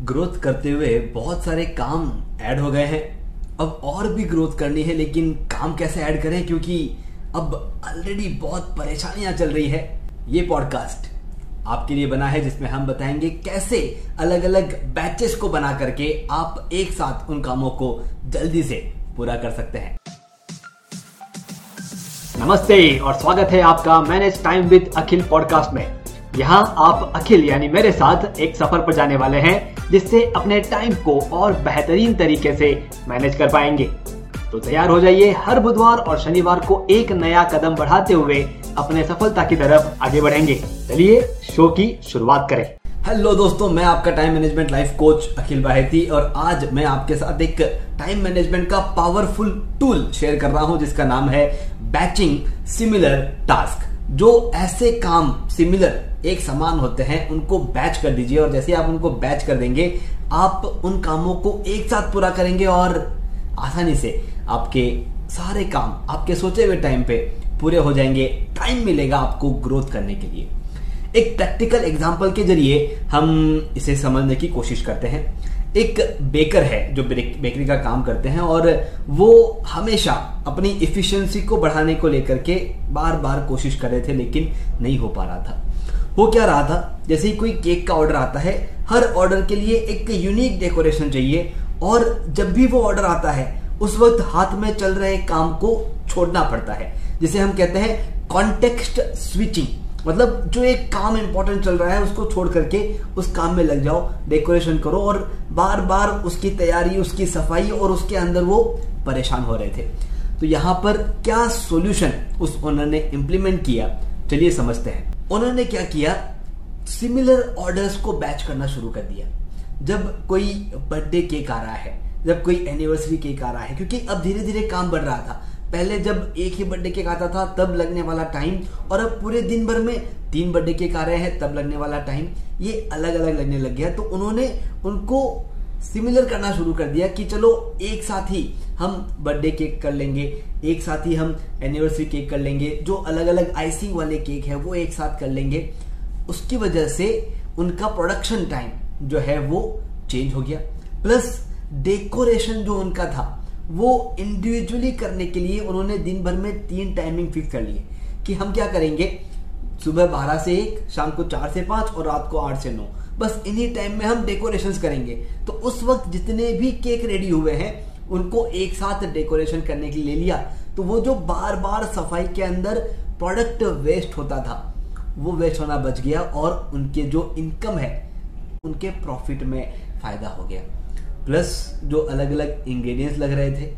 Growth करते हुए बहुत सारे काम ऐड हो गए हैं। अब और भी ग्रोथ करनी है, लेकिन काम कैसे ऐड करें? क्योंकि अब ऑलरेडी बहुत परेशानियाँ चल रही है। ये पॉडकास्ट आपके लिए बना है, जिसमें हम बताएँगे कैसे अलग अलग बैचेस को बना करके आप एक साथ उन कामों को जल्दी से पूरा कर सकते हैं। नमस्ते और स्वागत है आपका manage time with Akhil podcast में। यहाँ आप अखिल यानी मेरे साथ एक सफ़र पर जाने वाले हैं। जिससे अपने टाइम को और बेहतरीन तरीके से मैनेज कर पाएँगे। तो तैयार हो जाइए हर बुधवार और शनिवार को एक नया कदम बढ़ाते हुए अपने सफलता की तरफ़ आगे बढ़ेंगे। चलिए शो की शुरुआत करें। हेलो दोस्तों, मैं आपका time management life coach Akhil Baheti और आज मैं आपके साथ एक टाइम मैनेजमेंट का पावरफुल टूल शेयर कर रहा हूँ, जिसका नाम है बैचिंग सिमिलर टास्क जो ऐसे काम सिमिलर एक समान होते हैं, उनको बैच कर दीजिए और जैसे आप उनको बैच कर देंगे, आप उन कामों को एक साथ पूरा करेंगे और आसानी से आपके सारे काम आपके सोचे हुए टाइम पे पूरे हो जाएँगे। टाइम मिलेगा आपको ग्रोथ करने के लिए। एक प्रैक्टिकल एग्ज़ाम्पल के ज़रिए हम इसे समझने की कोशिश करते हैं। एक बेकर है जो बेकरी का काम करते हैं और वो हमेशा अपनी इफिशियंसी को बढ़ाने को लेकर के बार बार कोशिश कर रहे थे, लेकिन नहीं हो पा रहा था। हो क्या रहा था? जैसे ही कोई केक का ऑर्डर आता है, हर ऑर्डर के लिए एक यूनिक डेकोरेशन चाहिए और जब भी वो ऑर्डर आता है, उस वक्त हाथ में चल रहे काम को छोड़ना पड़ता है। जिसे हम कहते हैं कॉन्टेक्स्ट स्विचिंग मतलब जो एक काम इंपॉर्टेंट चल रहा है, उसको छोड़ करके उस काम में लग जाओ डेकोरेशन करो और बार बार उसकी तैयारी, उसकी सफ़ाई और उसके अंदर वो परेशान हो रहे थे। तो यहाँ पर क्या सॉल्यूशन उस ओनर ने इंप्लीमेंट किया? चलिए समझते हैं। उन्होंने क्या किया? सिमिलर ऑर्डर्स को बैच करना शुरू कर दिया। जब कोई बर्थडे केक आ रहा है, जब कोई एनिवर्सरी केक आ रहा है, क्योंकि अब धीरे धीरे काम बढ़ रहा था। पहले जब एक ही बर्थडे केक आता था, तब लगने वाला टाइम और अब पूरे दिन भर में तीन बर्थडे केक आ रहे हैं, तब लगने वाला टाइम ये अलग अलग लगने लग गया। तो उन्होंने उनको सिमिलर करना शुरू कर दिया कि चलो, एक साथ ही हम बर्थडे केक कर लेंगे, एक साथ ही हम एनिवर्सरी केक कर लेंगे, जो अलग अलग आइसिंग वाले केक है, वो एक साथ कर लेंगे। उसकी वजह से उनका प्रोडक्शन टाइम जो है वो चेंज हो गया। प्लस डेकोरेशन जो उनका था, वो इंडिविजुअली करने के लिए उन्होंने दिन भर में तीन टाइमिंग फिक्स कर लिए कि हम क्या करेंगे? सुबह बारह से एक, शाम को चार से पाँच और रात को आठ से नौ। बस इन्हीं टाइम में हम डेकोरेशन करेंगे। तो उस वक्त जितने भी केक रेडी हुए हैं उनको एक साथ डेकोरेशन करने के लिए लिया तो वो जो बार बार सफ़ाई के अंदर प्रोडक्ट वेस्ट होता था, वो वेस्ट होना बच गया और उनके जो इनकम है, उनके प्रॉफिट में फ़ायदा हो गया। प्लस जो अलग अलग इंग्रेडिएंट्स लग रहे थे,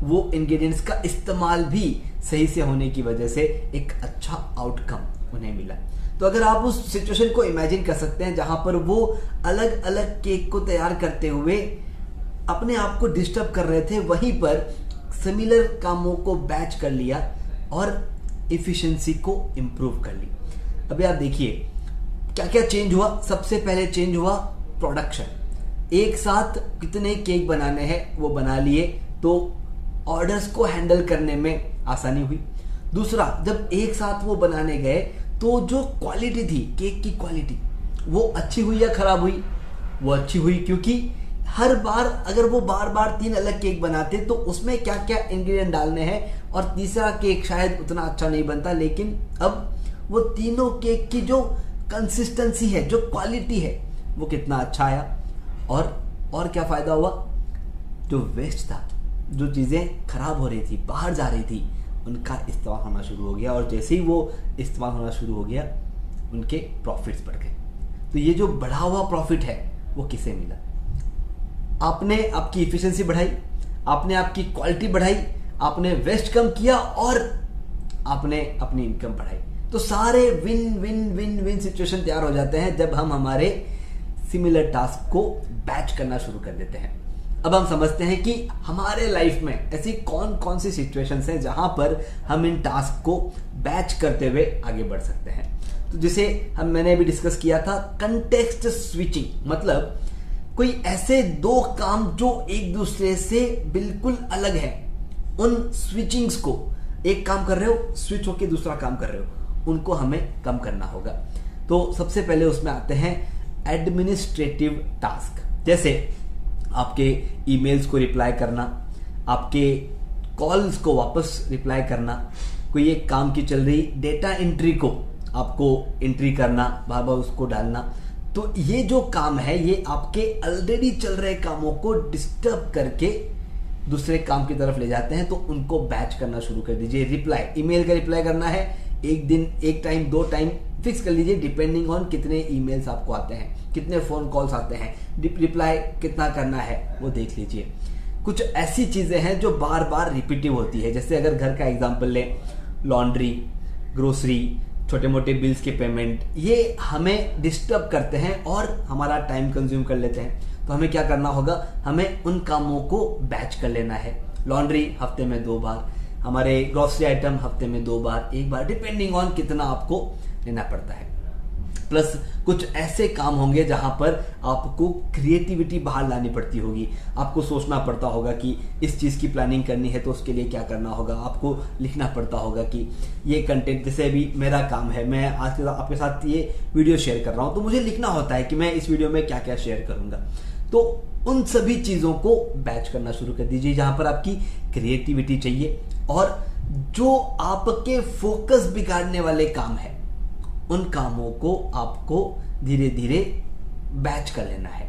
वो इंग्रेडिएंट्स का इस्तेमाल भी सही से होने की वजह से एक अच्छा आउटकम उन्हें मिला। तो अगर आप उस सिचुएशन को इमेजिन कर सकते हैं, जहाँ पर वो अलग अलग केक को तैयार करते हुए अपने आप को डिस्टर्ब कर रहे थे, वहीं पर सिमिलर कामों को बैच कर लिया और इफिशियंसी को इंप्रूव कर ली। अभी आप देखिए क्या क्या चेंज हुआ? सबसे पहले चेंज हुआ प्रोडक्शन एक साथ कितने केक बनाने हैं, वो बना लिए तो ऑर्डर्स को हैंडल करने में आसानी हुई। दूसरा, जब एक साथ वो बनाने गए तो जो क्वालिटी थी केक की क्वालिटी वो अच्छी हुई या खराब हुई? वो अच्छी हुई क्योंकि हर बार अगर वो बार बार तीन अलग केक बनाते तो उसमें क्या क्या इंग्रेडिएंट डालने हैं? और तीसरा केक शायद उतना अच्छा नहीं बनता, लेकिन अब वो तीनों केक की जो कंसिस्टेंसी है, जो क्वालिटी है, वो कितना अच्छा आया। और और क्या फ़ायदा हुआ? जो वेस्ट था, जो चीज़ें खराब हो रही थी, बाहर जा रही थी, उनका इस्तेमाल होना शुरू हो गया। और जैसे ही वो इस्तेमाल होना शुरू हो गया, उनके प्रॉफिट्स बढ़ गए। तो ये जो बढ़ा हुआ प्रॉफिट है, वो किसे मिला? आपने आपकी इफिशियंसी बढ़ाई, आपने आपकी क्वालिटी बढ़ाई, आपने वेस्ट कम किया और आपने अपनी इनकम बढ़ाई। तो सारे win win win win situation तैयार हो जाते हैं जब हम हमारे सिमिलर टास्क को बैच करना शुरू कर देते हैं। अब हम समझते हैं कि हमारे लाइफ में ऐसी कौन कौन सी सिचुएशंस हैं जहाँ पर हम इन टास्क को बैच करते हुए आगे बढ़ सकते हैं। तो जिसे हम, मैंने अभी डिस्कस किया था कंटेक्स्ट स्विचिंग मतलब कोई ऐसे दो काम जो एक दूसरे से बिल्कुल अलग है, उन स्विचिंग्स को। एक काम कर रहे हो स्विच होके दूसरा काम कर रहे हो, उनको हमें कम करना होगा। तो सबसे पहले उसमें आते हैं एडमिनिस्ट्रेटिव टास्क जैसे आपके ईमेल्स को रिप्लाई करना, आपके कॉल्स को वापस रिप्लाई करना, कोई एक काम की चल रही डेटा एंट्री को आपको एंट्री करना बार बार उसको डालना। तो ये जो काम है, ये आपके ऑलरेडी चल रहे कामों को डिस्टर्ब करके दूसरे काम की तरफ़ ले जाते हैं तो उनको बैच करना शुरू कर दीजिए। रिप्लाई ईमेल का रिप्लाई करना है। एक दिन, एक टाइम दो टाइम फिक्स कर लीजिए डिपेंडिंग ऑन कितने ईमेल्स आपको आते हैं, कितने फ़ोन कॉल्स आते हैं। रिप्लाई कितना करना है, वो देख लीजिए। कुछ ऐसी चीज़ें हैं जो बार बार रिपीटिव होती है। जैसे अगर घर का एग्ज़ाम्पल लें लॉन्ड्री ग्रोसरी छोटे मोटे बिल्स के पेमेंट ये हमें डिस्टर्ब करते हैं और हमारा टाइम कंज्यूम कर लेते हैं। तो हमें क्या करना होगा? हमें उन कामों को बैच कर लेना है। लॉन्ड्री हफ़्ते में दो बार, हमारे ग्रॉसरी आइटम हफ़्ते में दो बार, एक बार डिपेंडिंग ऑन कितना आपको लेना पड़ता है। प्लस कुछ ऐसे काम होंगे जहाँ पर आपको क्रिएटिविटी बाहर लानी पड़ती होगी। आपको सोचना पड़ता होगा कि इस चीज़ की प्लानिंग करनी है तो उसके लिए क्या करना होगा। आपको लिखना पड़ता होगा कि ये कंटेंट जैसे अभी मेरा काम है, मैं आज के आपके साथ ये वीडियो शेयर कर रहा हूँ तो मुझे लिखना होता है कि मैं इस वीडियो में क्या क्या शेयर करूँगा। तो उन सभी चीज़ों को बैच करना शुरू कर दीजिए, जहाँ पर आपकी क्रिएटिविटी चाहिए और जो आपके फोकस बिगाड़ने वाले काम है उन कामों को आपको धीरे धीरे बैच कर लेना है।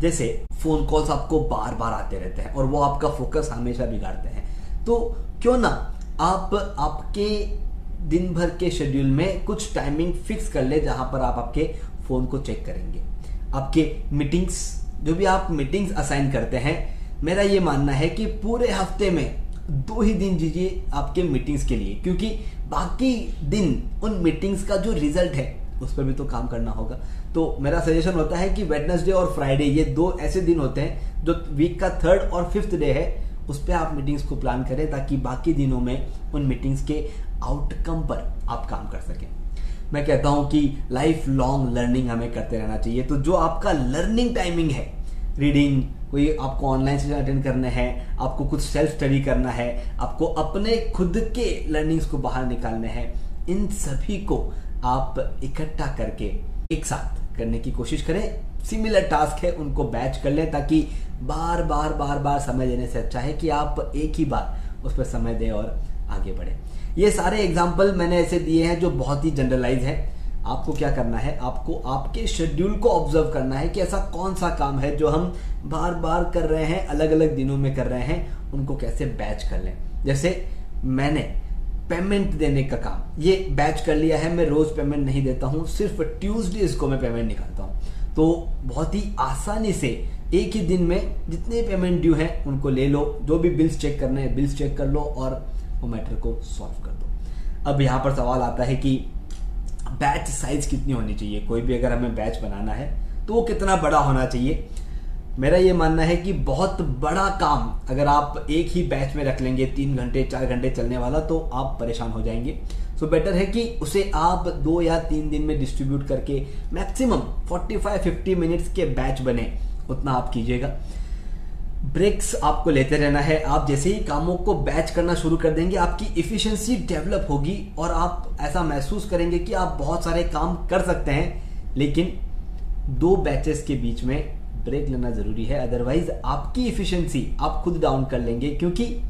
जैसे फ़ोन कॉल्स आपको बार बार आते रहते हैं और वो आपका फोकस हमेशा बिगाड़ते हैं। तो क्यों ना आप आपके दिन भर के शेड्यूल में कुछ टाइमिंग फिक्स कर ले जहाँ पर आप आपके फ़ोन को चेक करेंगे। आपके मीटिंग्स जो भी आप मीटिंग्स असाइन करते हैं, मेरा ये मानना है कि पूरे हफ़्ते में दो ही दिन दीजिए आपके मीटिंग्स के लिए, क्योंकि बाकी दिन उन मीटिंग्स का जो रिज़ल्ट है, उस पर भी तो काम करना होगा। तो मेरा सजेशन होता है कि वेडनेसडे और फ्राइडे ये दो ऐसे दिन होते हैं जो वीक का थर्ड और फिफ्थ डे है, उस पर आप मीटिंग्स को प्लान करें ताकि बाकी दिनों में उन मीटिंग्स के आउटकम पर आप काम कर सकें। मैं कहता हूँ कि लाइफ लॉन्ग लर्निंग हमें करते रहना चाहिए। तो जो आपका लर्निंग टाइमिंग है रीडिंग कोई आपको ऑनलाइन सेशन अटेंड करने हैं, आपको कुछ सेल्फ स्टडी करना है, आपको अपने खुद के लर्निंग्स को बाहर निकालने हैं, इन सभी को आप इकट्ठा करके एक साथ करने की कोशिश करें। सिमिलर टास्क है, उनको बैच कर लें ताकि बार बार बार बार समय देने से अच्छा है कि आप एक ही बार उस पर समय दें और आगे बढ़े। ये सारे एग्ज़ाम्पल मैंने ऐसे दिए हैं जो बहुत ही जनरलाइज है। आपको क्या करना है? आपको आपके शेड्यूल को ऑब्ज़र्व करना है कि ऐसा कौन सा काम है जो हम बार बार कर रहे हैं अलग अलग दिनों में कर रहे हैं, उनको कैसे बैच कर लें? जैसे मैंने पेमेंट देने का काम, ये बैच कर लिया है, मैं रोज पेमेंट नहीं देता हूँ, सिर्फ़ ट्यूजडेज को मैं पेमेंट निकालता हूँ। तो बहुत ही आसानी से एक ही दिन में जितने पेमेंट ड्यू है, उनको ले लो, जो भी बिल्स चेक करने हैं बिल्स चेक कर लो और वो मैटर को सॉल्व कर दो। अब यहाँ पर सवाल आता है कि बैच साइज़ कितनी होनी चाहिए? कोई भी अगर हमें बैच बनाना है तो वो कितना बड़ा होना चाहिए? मेरा ये मानना है कि बहुत बड़ा काम अगर आप एक ही बैच में रख लेंगे, तीन घंटे, चार घंटे चलने वाला तो आप परेशान हो जाएँगे। सो so बेटर है कि उसे आप दो या तीन दिन में डिस्ट्रीब्यूट करके मैक्सिमम 45-50 मिनट्स के बैच बने, उतना आप कीजिएगा। ब्रेक्स आपको लेते रहना है। आप जैसे ही कामों को बैच करना शुरू कर देंगे, आपकी इफिशियंसी डेवलप होगी और आप ऐसा महसूस करेंगे कि आप बहुत सारे काम कर सकते हैं। लेकिन दो बैचेस के बीच में ब्रेक लेना ज़रूरी है। अदरवाइज़ आपकी इफिशियंसी आप खुद डाउन कर लेंगे क्योंकि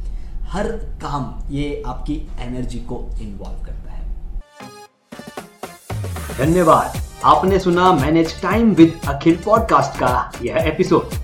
हर काम ये आपकी एनर्जी को इन्वॉल्व करता है। धन्यवाद। आपने सुना manage time with Akhil podcast का यह एपिसोड